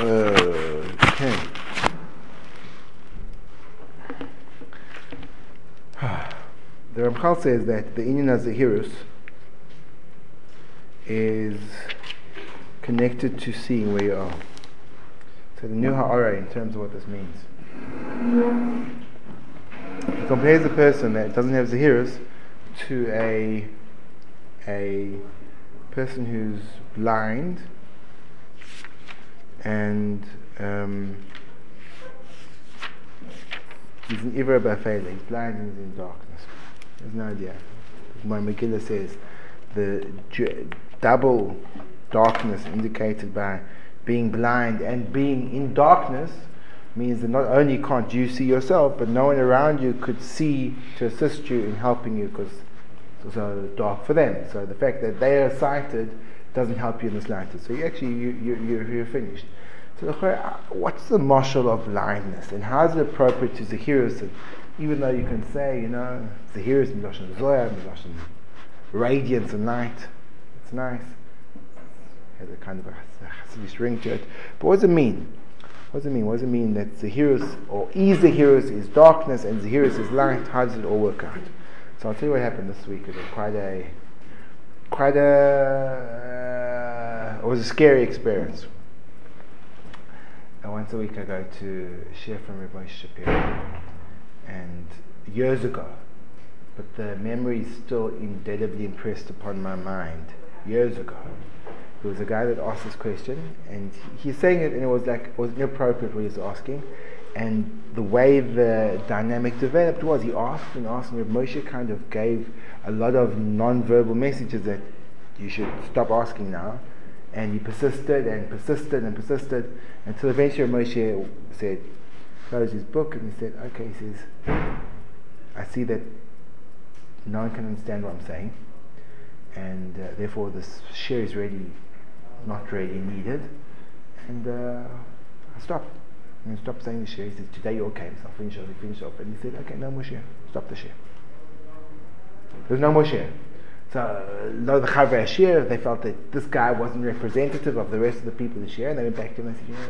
Okay. The Ramchal says that the Inyan Azahirus is connected to seeing where you are. So the new Ha'ara in terms of what this means. He compares a person that doesn't have Zahirus to a a person who's blind and um, he's an Iver Ba'afela, he's blind and he's in darkness. There's no idea. My Megillah says the double darkness indicated by being blind and being in darkness means that not only can't you see yourself, but no one around you could see to assist you in helping you because it's also dark for them. So the fact that they are sighted doesn't help you in the slightest. So you actually you, you, you're, finished. So what's the marshal of blindness and how is it appropriate to Zahirus? And even though you can say, you know, Zahirus, Miloshan Zoya, Miloshan radiance and light, it's nice. It has a kind of a, a ring to it. But what does it mean? What does it mean? What does it mean that Zahirus or E Zahirus is darkness and Zahirus is light? How does it all work out? So I'll tell you what happened this week. It was quite a quite a uh, it was a scary experience. And once a week I go to shiur from Rabbi Shapiro, and years ago, but the memory is still indelibly impressed upon my mind. Years ago, there was a guy that asked this question, and he's saying it, and it was like it was inappropriate what he was asking. And the way the dynamic developed was he asked and asked, and Moshe kind of gave a lot of non-verbal messages that you should stop asking now. And he persisted and persisted and persisted until eventually Moshe said, closed his book and he said, okay, he says, I see that no one can understand what I'm saying, and uh, therefore this shiur is really not really needed. And uh, I stopped. And stopped saying the shiur. He said, Today you're okay. So I'll finish off, finish off. And he said, Okay, no more shiur. Stop the shiur. There's no more shiur. So, uh, the Chavei Shir, they felt that this guy wasn't representative of the rest of the people the shiur, and they went back to him and said, you know,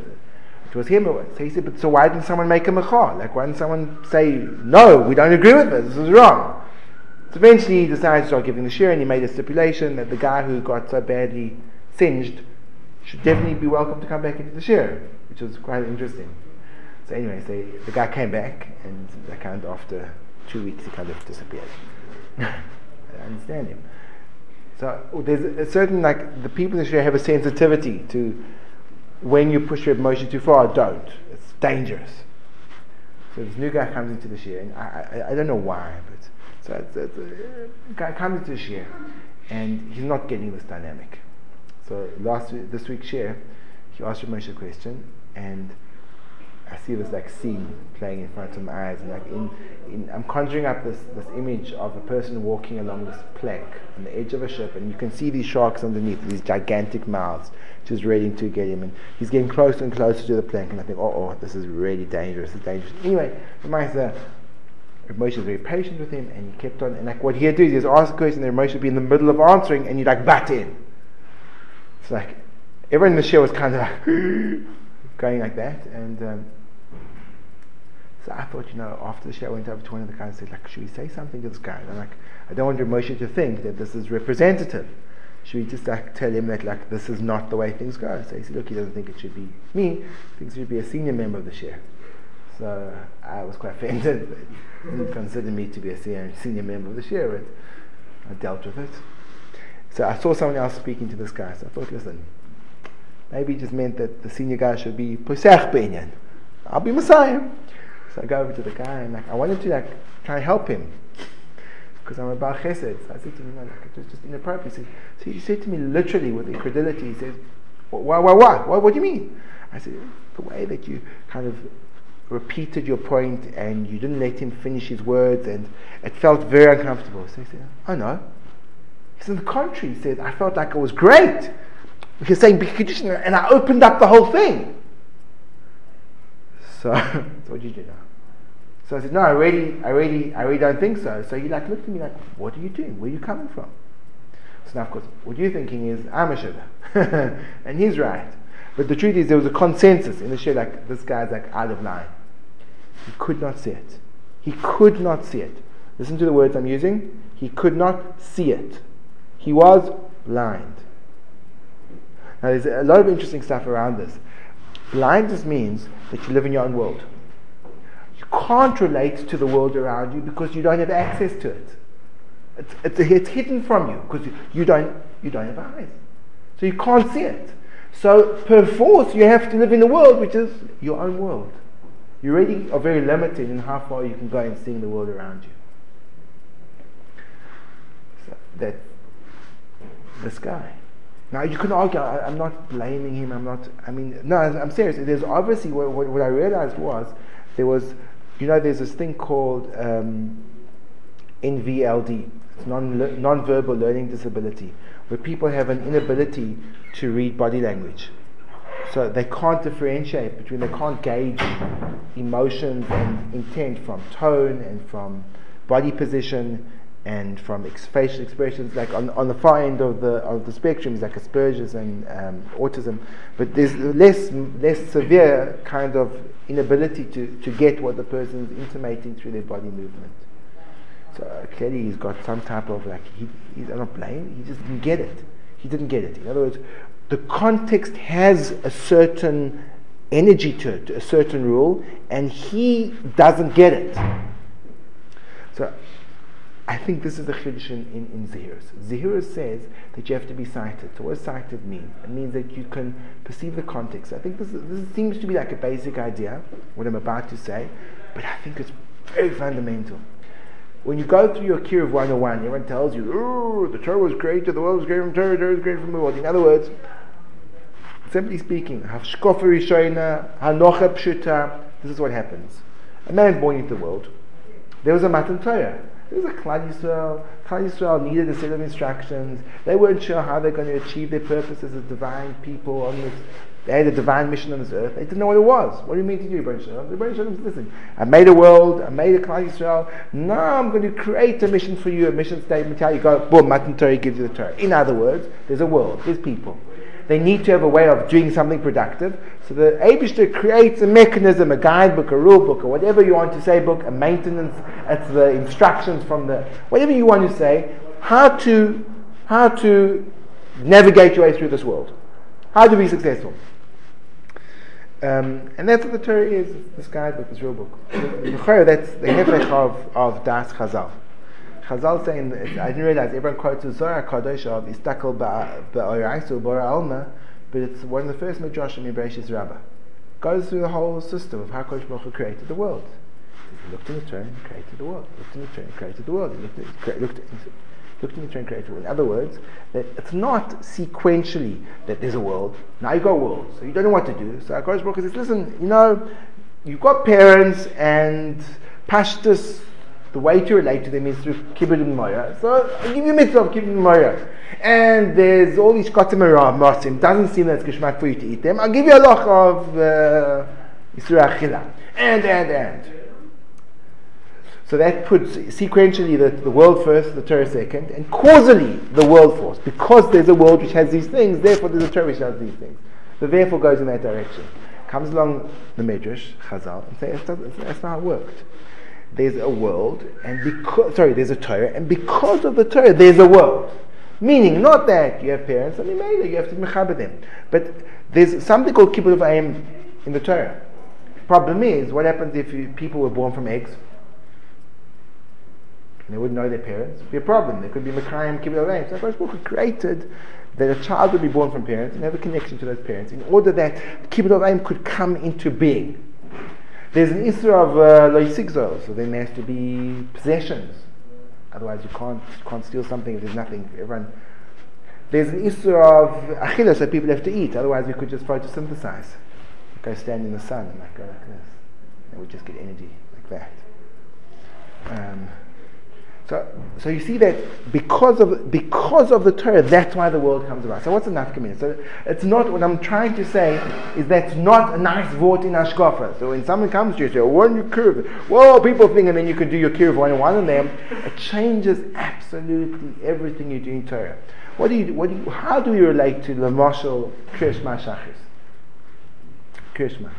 it was him. So he said, but so why didn't someone make a mechar? Like, why didn't someone say, no, we don't agree with this, this is wrong? So eventually he decided to start giving the shiur, and he made a stipulation that the guy who got so badly singed should definitely be welcome to come back into the shiur, which was quite interesting. So anyway, so the guy came back, and I kind of after two weeks he kind of disappeared. I understand him. So oh, there's a certain like the people in the shiur have a sensitivity to when you push your emotion too far. Don't. It's dangerous. So this new guy comes into the shiur, and I, I, I don't know why, but so it's, it's, a guy comes into the shiur, and he's not getting this dynamic. So last week, this week's shiur, he asked Ramesh a question, and I see this like scene playing in front of my eyes, and like in, in I'm conjuring up this, this image of a person walking along this plank on the edge of a ship, and you can see these sharks underneath, these gigantic mouths, just ready to get him. And he's getting closer and closer to the plank, and I think, oh, oh, this is really dangerous. It's dangerous. Anyway, the Moshe is very patient with him, and he kept on. And like what he'd do is he'd ask a question, and Moshe would be in the middle of answering, and he'd like butt in. It's like everyone in the show was kind of like going like that, and. Um, so I thought, you know, after the show, I went over to one of the guys and said, like, should we say something to this guy? And I'm like, I don't want Moshe to think that this is representative. Should we just like tell him that like this is not the way things go? So he said, look, he doesn't think it should be me. He thinks it should be a senior member of the shiur. So I was quite offended, but he didn't consider me to be a senior, senior member of the shiur, but I dealt with it. So I saw someone else speaking to this guy, so I thought, listen, maybe it just meant that the senior guy should be Pesach Benyan. I'll be Messiah. So I go over to the guy and like I wanted to like try and help him because I'm about chesed. So I said to him, like, it was just inappropriate. So he said to me literally with incredulity, he says, why, why, why? What, what do you mean? I said, the way that you kind of repeated your point and you didn't let him finish his words and it felt very uncomfortable. So he said, oh no. He said, the contrary, he said, I felt like it was great. He's saying, and I opened up the whole thing. So, so what did you do now? So I said, no, I really, I really, I really don't think so. So he like looked at me like, what are you doing? Where are you coming from? So now, of course, what you're thinking is, I'm a sugar. and he's right. But the truth is, there was a consensus in the shiur like, this guy's like out of line. He could not see it. He could not see it. Listen to the words I'm using. He could not see it. He was blind. Now, there's a lot of interesting stuff around this. Blindness means that you live in your own world. You can't relate to the world around you because you don't have access to it. It's, it's, it's hidden from you because you don't, you don't have eyes. So you can't see it. So, perforce, you have to live in a world which is your own world. You really are very limited in how far you can go in seeing the world around you. So that this guy. Now you can argue. I, am not blaming him. I'm not. I mean, no. I'm serious. There's obviously what, what, what I realized was there was, you know, there's this thing called um, NVLD. It's non non-verbal learning disability, where people have an inability to read body language. So they can't differentiate between, they can't gauge emotions and intent from tone and from body position and from ex- facial expressions. Like on, on the far end of the of the spectrum is like Asperger's and um, autism, but there's less less severe kind of inability to, to get what the person is intimating through their body movement. So uh, clearly he's got some type of like he, he's not blame. He just didn't get it. He didn't get it. In other words, the context has a certain energy to it, a certain rule, and he doesn't get it. So I think this is the chiddush in, in, in says that you have to be sighted. So what does sighted mean? It means that you can perceive the context. I think this, this seems to be like a basic idea, what I'm about to say, but I think it's very fundamental. When you go through your Kiruv 101, everyone tells you, oh, the Torah was created, the world was created from Torah, the Torah was created from the world. In other words, simply speaking, Hashkofa Rishona, Hanocha Pshuta, this is what happens. A man born into the world, there was a Matan Torah. There was a Klal Yisrael. Klal Yisrael needed a set of instructions. They weren't sure how they're going to achieve their purpose as a divine people on this they had a divine mission on this earth. They didn't know what it was. What do you mean to do, Ribono Shel Olam? Rebbeinu Shalom listen, I made a world, I made a Klal Yisrael. Now I'm going to create a mission for you, a mission statement. How you go, boom, Matan Torah gives you the Torah. In other words, there's a world, there's people. They need to have a way of doing something productive. So the Abishter creates a mechanism, a guidebook, a rule book, or whatever you want to say book, a maintenance, it's the instructions from the, whatever you want to say, how to, how to navigate your way through this world. How to be successful. Um, and that's what the Torah is, this guidebook, this rule book. that's the hefech of, of Das Chazal. Chazal saying, I didn't realize everyone quotes the Zohar Kadosh of Istakel Ba'oraisu Bora Alma, but it's one of the first Midrashim in Bereshit Rabbah. Goes through the whole system of how Kodesh Baruch created the world. He looked in the Torah and created the world. He looked in the Torah and created the world. He looked, at, looked, at, looked in the train created the world. In other words, that it's not sequentially that there's a world. Now you've got a world, so you don't know what to do. So Hakadosh Baruch says, listen, you know, you've got parents and pashtus. The way to relate to them is through kibbud and moya. So I'll give you a mitzvah of kibbud and moya. And there's all these kotim masim. Doesn't seem that it's geschmack for you to eat them. I'll give you a loch of uh, And, and, and. So that puts sequentially the, the world first, the Torah second, and causally the world first. Because there's a world which has these things, therefore there's a Torah which has these things. The therefore goes in that direction. Comes along the Midrash, Chazal, and says that's not how it worked. There's a world, and because, sorry, there's a Torah, and because of the Torah, there's a world. Meaning, not that you have parents, and you you have to mechaber them. But there's something called kibbud of aim in the Torah. Problem is, what happens if you, people were born from eggs? they wouldn't know their parents, it'd be a problem. There could be Mekayim Kibbutz Aleim. So Baruch Hu created that a child would be born from parents and have a connection to those parents in order that Kibbutz Aleim could come into being. There's an issue of uh, so there has to be possessions. Otherwise, you can't, can't steal something if there's nothing. Everyone. There's an issue of Achilles that people have to eat. Otherwise, we could just photosynthesize. Go stand in the sun and like go like this. And we just get energy like that. Um, so, so you see that because of because of the Torah, that's why the world comes about. So what's a nafkamina? So it's not what I'm trying to say is that's not a nice vote in Ashkofa. So when someone comes to you and says, "Oh, when you curve, whoa, people think, and then you can do your curve one and one of them, it changes absolutely everything you do in Torah. What do you? What do you? How do you relate to the marshal Krish Mashachis? Krishma.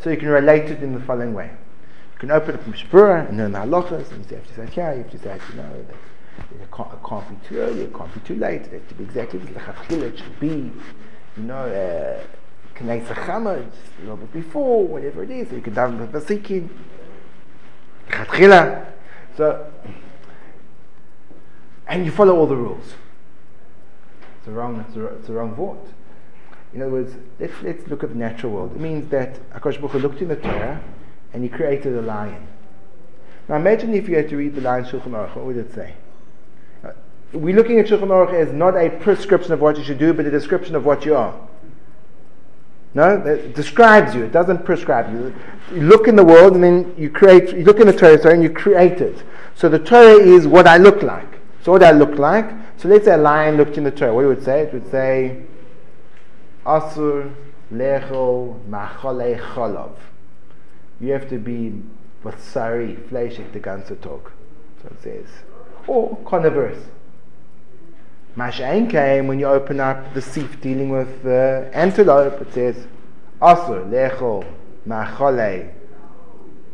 So you can relate it in the following way. You can open up from Shapura and learn the halachas, and you have to say, yeah, you have to say, you know, it can't, it can't be too early, it can't be too late, it has to be exactly like it should be, you know, uh, Knei Sachama, just a little bit before, whatever it is, so you can daven the Vasikin, So, and you follow all the rules. It's a wrong, it's a, it's a wrong vote. In other words, let's, let's look at the natural world. It means that Akash Baruch looked in the Torah and he created a lion. Now imagine if you had to read the lion Shulchan Aruch, what would it say? Uh, we're looking at Shulchan Aruch as not a prescription of what you should do, but a description of what you are. No, it describes you. It doesn't prescribe you. You look in the world and then you create. You look in the Torah, sorry, and you create it. So the Torah is what I look like. So what I look like. So let's say a lion looked in the Torah. What would say? It would say, Asur lechol machale cholov. You have to be basari, fleischig the ganze Tag. So it says. Or converse. Masha'in came when you open up the sif dealing with the antelope, it says, Asur, lechol, machole,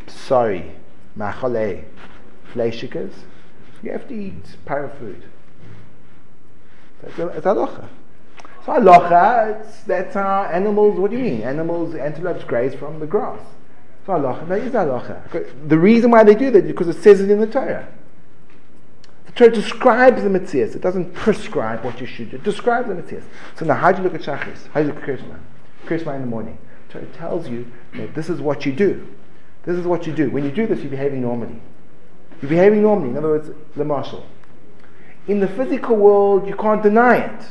sorry, machole, fleishikas. You have to eat para food. It's halacha. So it's, that's animals, what do you mean? Animals, antelopes graze from the grass. The reason why they do that is because it says it in the Torah. The Torah describes the mitzvahs. It doesn't prescribe what you should do. It describes the mitzvahs. So now, how do you look at Shachris? How do you look at Krishma? Krishma in the morning. Torah tells you that this is what you do. This is what you do. When you do this, you're behaving normally. You're behaving normally. In other words, the marshal. In the physical world, you can't deny it.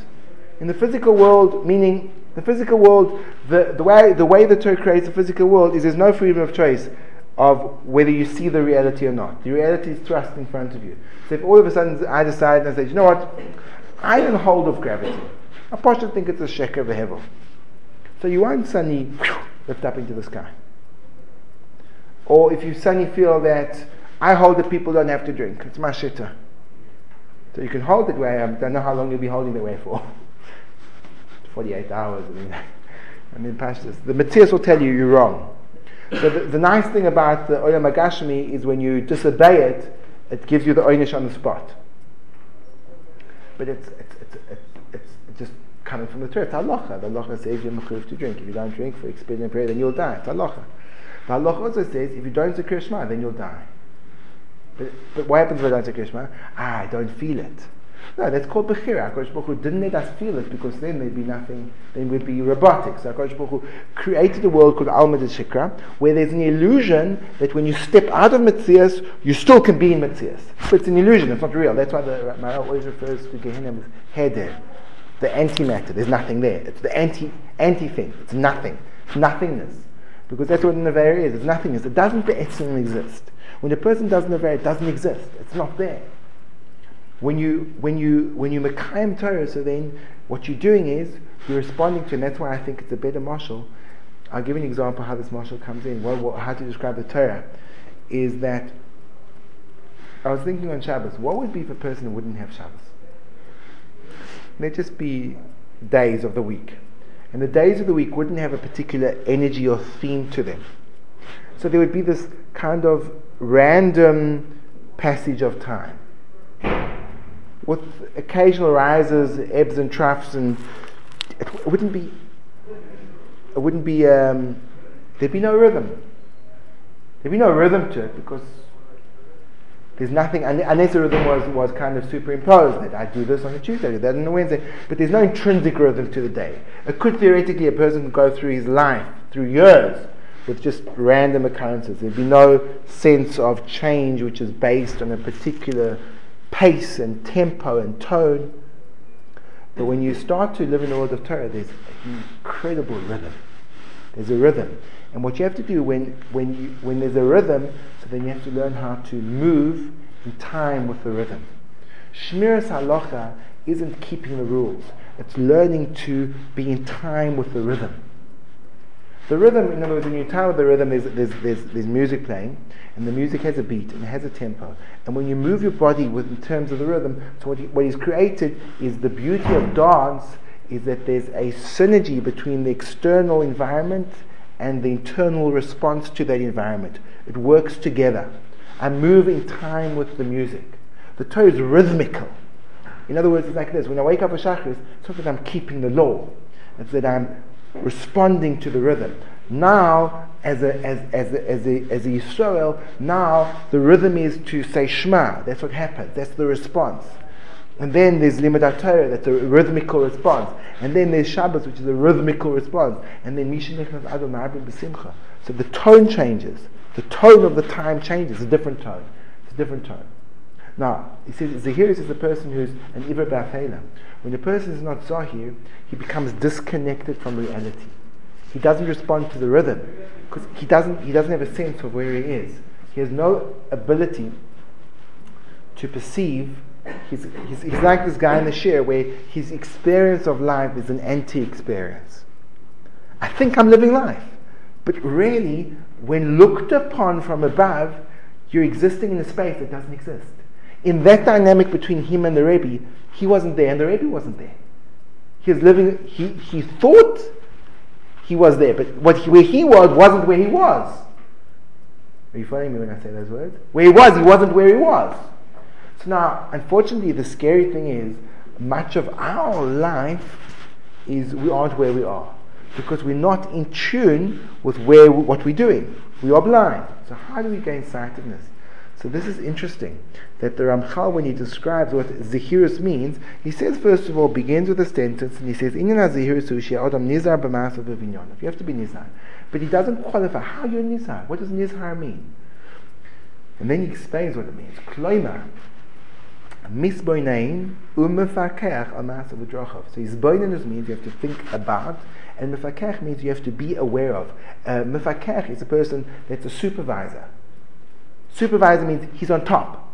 In the physical world, meaning the physical world, the, the way the way the Torah creates the physical world is there's no freedom of choice of whether you see the reality or not. The reality is thrust in front of you. So if all of a sudden I decide and I say, you know what, I don't hold of gravity. I possibly think it's a sheker of a hevel. So you won't suddenly lift up into the sky. Or if you suddenly feel that I hold that people don't have to drink, it's my shitta. So you can hold it where I don't know how long you'll be holding it way for. 48 hours. I mean, I mean, pastors. The materials will tell you you're wrong. So the, the, nice thing about the Olam Agashmi is when you disobey it, it gives you the oynish on the spot. But it's, it's, it's, it's, it's just coming from the Torah. It's halacha. The halacha says you're mechuv to drink. If you don't drink for extended period, then you'll die. It's halacha. The halacha also says if you don't say Krishma, then you'll die. But, but what happens if I don't say Krishma? Ah, I don't feel it. No, that's called Bechira. HaKadosh Baruch Hu didn't let us feel it because then there'd be nothing, then we'd be robotic. So HaKadosh Baruch Hu created a world called Alma de Shikra where there's an illusion that when you step out of Metzias, you still can be in Metzias. But it's an illusion, it's not real. That's why the Maharal always refers to Gehenna as Heder, the antimatter. There's nothing there. It's the anti, anti thing. It's nothing. It's nothingness. Because that's what Nevera is. It's nothingness. It doesn't exist. When a person doesn't Nevera, it doesn't exist. It's not there when you when you when you Mekayim Torah, so then what you're doing is you're responding to, and that's why I think it's a better marshal. I'll give you an example how this marshal comes in. Well, what, how to describe the Torah is that I was thinking on Shabbos, what would be if a person who wouldn't have Shabbos? They'd just be days of the week. And the days of the week wouldn't have a particular energy or theme to them. So there would be this kind of random passage of time with occasional rises, ebbs and troughs, and it, wouldn't be, it wouldn't be, um, there'd be no rhythm. There'd be no rhythm to it because there's nothing, unless the rhythm was, was kind of superimposed, that I do this on a Tuesday, I do that on a Wednesday, but there's no intrinsic rhythm to the day. It could theoretically, a person could go through his life, through years, with just random occurrences. There'd be no sense of change which is based on a particular pace and tempo and tone. But when you start to live in the world of Torah, there's an incredible rhythm. There's a rhythm. And what you have to do when, when, you, when there's a rhythm, so then you have to learn how to move in time with the rhythm. Shmiras halacha isn't keeping the rules. It's learning to be in time with the rhythm. The rhythm, in other words, when you with the rhythm, there's, there's, there's, there's music playing, and the music has a beat and it has a tempo. And when you move your body with, in terms of the rhythm, so what, what he's created is the beauty of dance is that there's a synergy between the external environment and the internal response to that environment. It works together. I move in time with the music. The Torah is rhythmical. In other words, it's like this. When I wake up for Shachris, it's not that I'm keeping the law. It's that I'm responding to the rhythm. Now, as a, as, as a, as a, as a Yisrael, now the rhythm is to say Shema. That's what happens. That's the response. And then there's Limud Torah, that's a rhythmical response. And then there's Shabbos, which is a rhythmical response. And then Mishin Adon B'Simcha. So the tone changes. The tone of the time changes. It's a different tone. It's a different tone. Now, he says Zahiris is the person who's an Iver Ba'afela. When a person is not Zahir, he becomes disconnected from reality. He doesn't respond to the rhythm because he doesn't, he doesn't have a sense of where he is. He has no ability to perceive. He's, he's, he's like this guy in the shiur where his experience of life is an anti experience. I think I'm living life. But really, when looked upon from above, you're existing in a space that doesn't exist. In that dynamic between him and the Rebbe, he wasn't there and the Rebbe wasn't there. He was living, he, he thought he was there, but what he, where he was wasn't where he was. Are you following me when I say those words? Where he was, he wasn't where he was. So now, unfortunately, the scary thing is, much of our life is we aren't where we are because we're not in tune with where what we're doing. We are blind. So how do we gain sightedness? So this is interesting that the Ramchal, when he describes what zihirus means, he says first of all begins with a sentence and he says Inyan zihirus adam nizar b'masav If You have to be nizar, but he doesn't qualify how you're nizar. What does nizar mean? And then he explains what it means. Kloima misboinain umefakech amasav v'drachav. So hisboinenus means you have to think about and mefakech means you have to be aware of. Uh, mefakech is a person that's a supervisor. Supervisor means he's on top.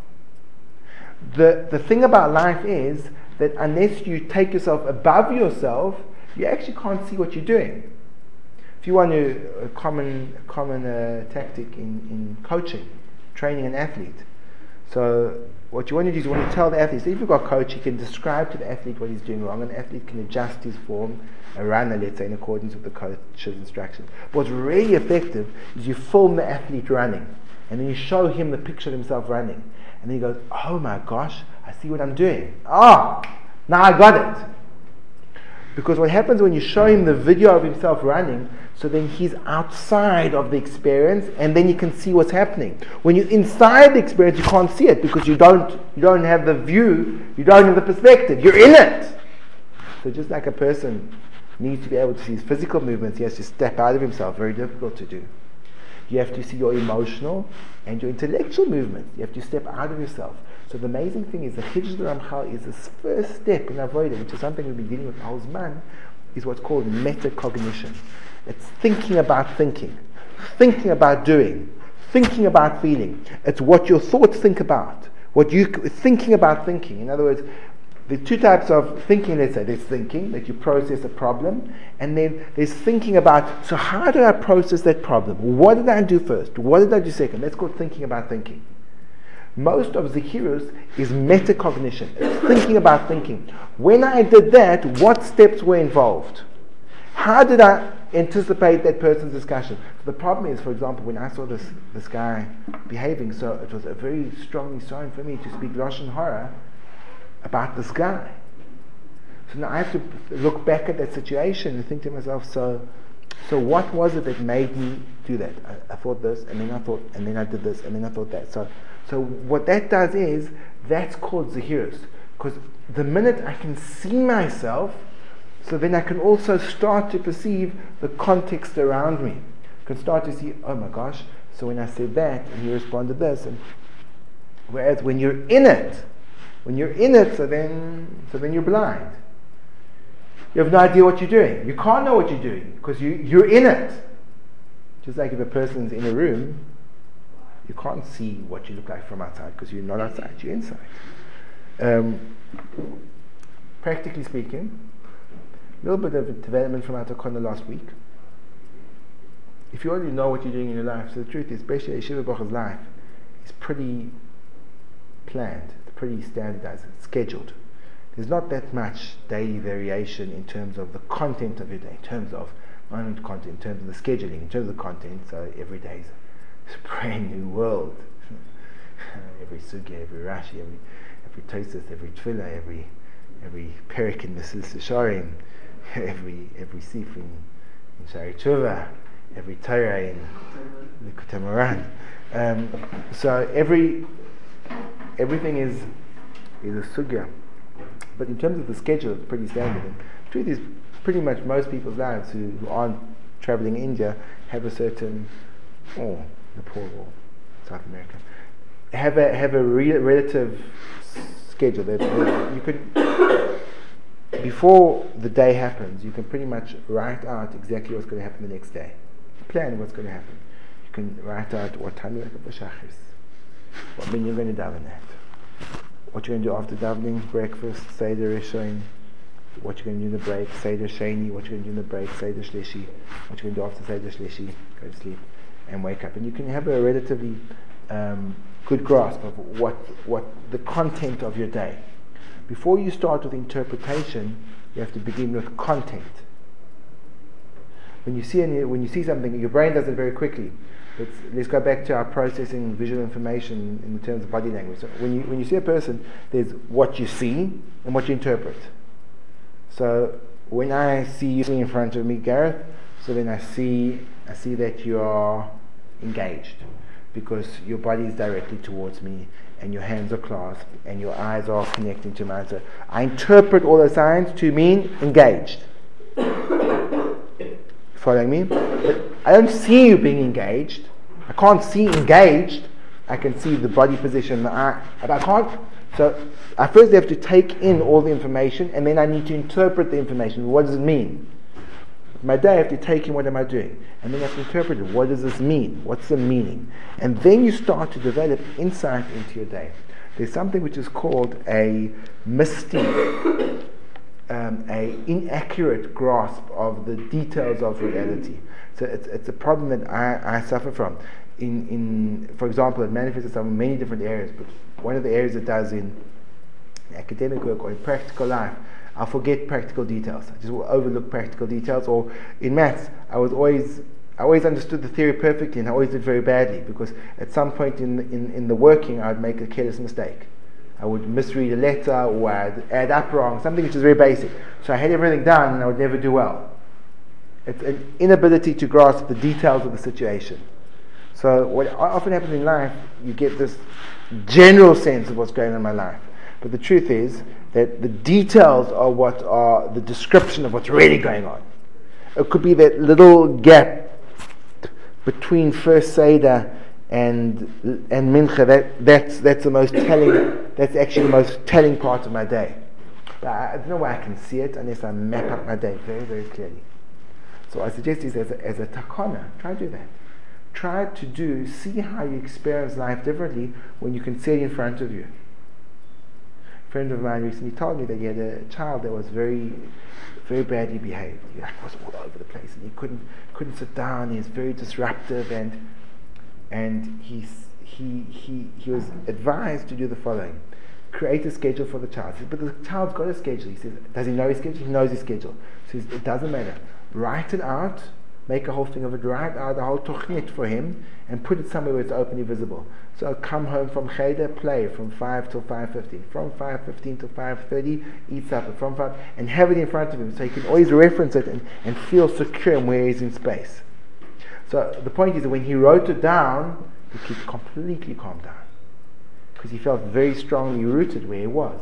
The, the thing about life is that unless you take yourself above yourself, you actually can't see what you're doing. If you want to, a common, common uh, tactic in, in coaching, training an athlete. So what you want to do is you want to tell the athlete, so if you've got a coach, you can describe to the athlete what he's doing wrong, and the athlete can adjust his form, around the let's in accordance with the coach's instructions. What's really effective is you film the athlete running and then you show him the picture of himself running. And he goes, Oh my gosh, I see what I'm doing. Ah, oh, now I got it. Because what happens when you show him the video of himself running, so then he's outside of the experience and then you can see what's happening. When you're inside the experience, you can't see it because you don't, you don't have the view, you don't have the perspective, you're in it. So just like a person needs to be able to see his physical movements, he has to step out of himself, very difficult to do. You have to see your emotional and your intellectual movement. You have to step out of yourself. So the amazing thing is the Chiddush Ramchal is this first step in Avodah, which is something we've been dealing with all man, is what's called metacognition. It's thinking about thinking, thinking about doing, thinking about feeling. It's what your thoughts think about, what you thinking about thinking. In other words, the two types of thinking, let's say, there's thinking, that you process a problem, and then there's thinking about, so how did I process that problem? What did I do first? What did I do second? That's called thinking about thinking. Most of the heroes is metacognition, it's thinking about thinking. When I did that, what steps were involved? How did I anticipate that person's discussion? So the problem is, for example, when I saw this, this guy behaving, so it was a very strongly sign for me to speak Russian Hara about this guy. So now I have to look back at that situation and think to myself, so, so what was it that made me do that? I, I, thought this, and then I thought, and then I did this, and then I thought that. So, so what that does is that's called zahiris, because the minute I can see myself, so then I can also start to perceive the context around me. I can start to see, oh my gosh, so when I said that, and he responded this, and whereas when you're in it, when you're in it, so then, so then you're blind. You have no idea what you're doing. You can't know what you're doing because you, you're in it. Just like if a person's in a room, you can't see what you look like from outside because you're not outside, you're inside. Um, practically speaking, a little bit of development from Atakona last week. If you already know what you're doing in your life, so the truth is, especially Shiva Bacha's life, is pretty planned pretty standardized, scheduled. There's not that much daily variation in terms of the content of day, in terms of content, in terms of the scheduling, in terms of the content. So every day is a brand new world. every sugya, every rashi, every every tosis, every tefillah, every every perik in Mesilas Yesharim, every every sif in, in Shari Tshuva, every Torah in the Moharan. Um, so every everything is is a sugya. But in terms of the schedule, it's pretty standard. And truth is, pretty much most people's lives who, who aren't traveling India have a certain, or Nepal or South America, have a have a re- relative schedule. That, you could before the day happens, you can pretty much write out exactly what's going to happen the next day. Plan what's going to happen. You can write out what time you wake up for shachris, what mean you're going to daven at, what you're going to do after davening, breakfast, seder, rishon, what you're going to do in the break, seder sheni, what you're going to do in the break, seder shlishi, what you're going to do after seder shlishi, go to sleep, and wake up. And you can have a relatively um, good grasp of what, what the content of your day. Before you start with interpretation, you have to begin with content. When you see any, when you see something, your brain does it very quickly. Let's, let's go back to our processing visual information in terms of body language. So when you when you see a person, there's what you see and what you interpret. So when I see you in front of me, Gareth, so then I see I see that you are engaged because your body is directly towards me and your hands are clasped and your eyes are connecting to mine. So I interpret all those signs to mean engaged. Following me? I don't see you being engaged. I can't see engaged. I can see the body position, the eye, but I can't. So I first have to take in all the information and then I need to interpret the information. What does it mean? My day, I have to take in what am I doing? And then I have to interpret it. What does this mean? What's the meaning? And then you start to develop insight into your day. There's something which is called a misty, um, a inaccurate grasp of the details of reality. So it's, it's a problem that I, I suffer from. In, in, for example, it manifests itself in many different areas, but one of the areas it does in academic work or in practical life I'll forget practical details. I just will overlook practical details. Or in maths, I was always I always understood the theory perfectly, and I always did very badly because at some point in in, in the working, I'd make a careless mistake. I would misread a letter, or I'd add up wrong, something which is very basic. So I had everything done, and I would never do well. It's an inability to grasp the details of the situation. So what often happens in life, you get this general sense of what's going on in my life. But the truth is that the details are what are the description of what's really going on. It could be that little gap between first Seder and and Mincha. That that's that's the most telling. That's actually the most telling part of my day. But I, I don't know where I can see it unless I map out my day very very clearly. So I suggest is as a, as a takana, try to do that. Try to do see how you experience life differently when you can see it in front of you A friend of mine recently told me that he had a child that was very, very badly behaved. He was all over the place, and he couldn't couldn't sit down. He was very disruptive, and and he he he he was advised to do the following: create a schedule for the child. Says, but the child's got a schedule. He says, does he know his schedule? He knows his schedule. He says, it doesn't matter. Write it out make a whole thing of it, write out the whole tochnit for him, and put it somewhere where it's openly visible. So I'll come home from Cheder, play from 5 till 5.15. From 5.15 to 5.30, eat supper. From 5, and have it in front of him so he can always reference it and, and feel secure in where he's in space. So the point is that when he wrote it down, he could completely calm down. Because he felt very strongly rooted where he was.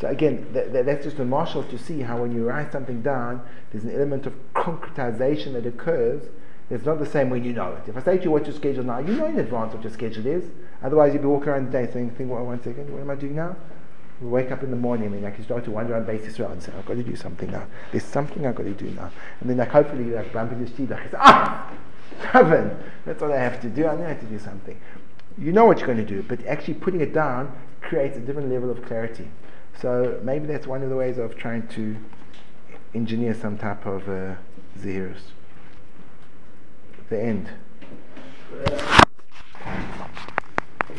So again, th- th- that's just a marshal to see how when you write something down, there's an element of concretization that occurs. It's not the same when you know it. If I say to you what your schedule now, you know in advance what your schedule is. Otherwise, you'd be walking around the day saying, think, well, one second, what am I doing now? We wake up in the morning and I can start to wander on basis around and say, I've got to do something now. There's something I've got to do now. And then like hopefully like bump into Steve, like, ah, heaven, that's what I have to do. I know I have to do something. You know what you're going to do, but actually putting it down creates a different level of clarity. So maybe that's one of the ways of trying to engineer some type of uh, The end.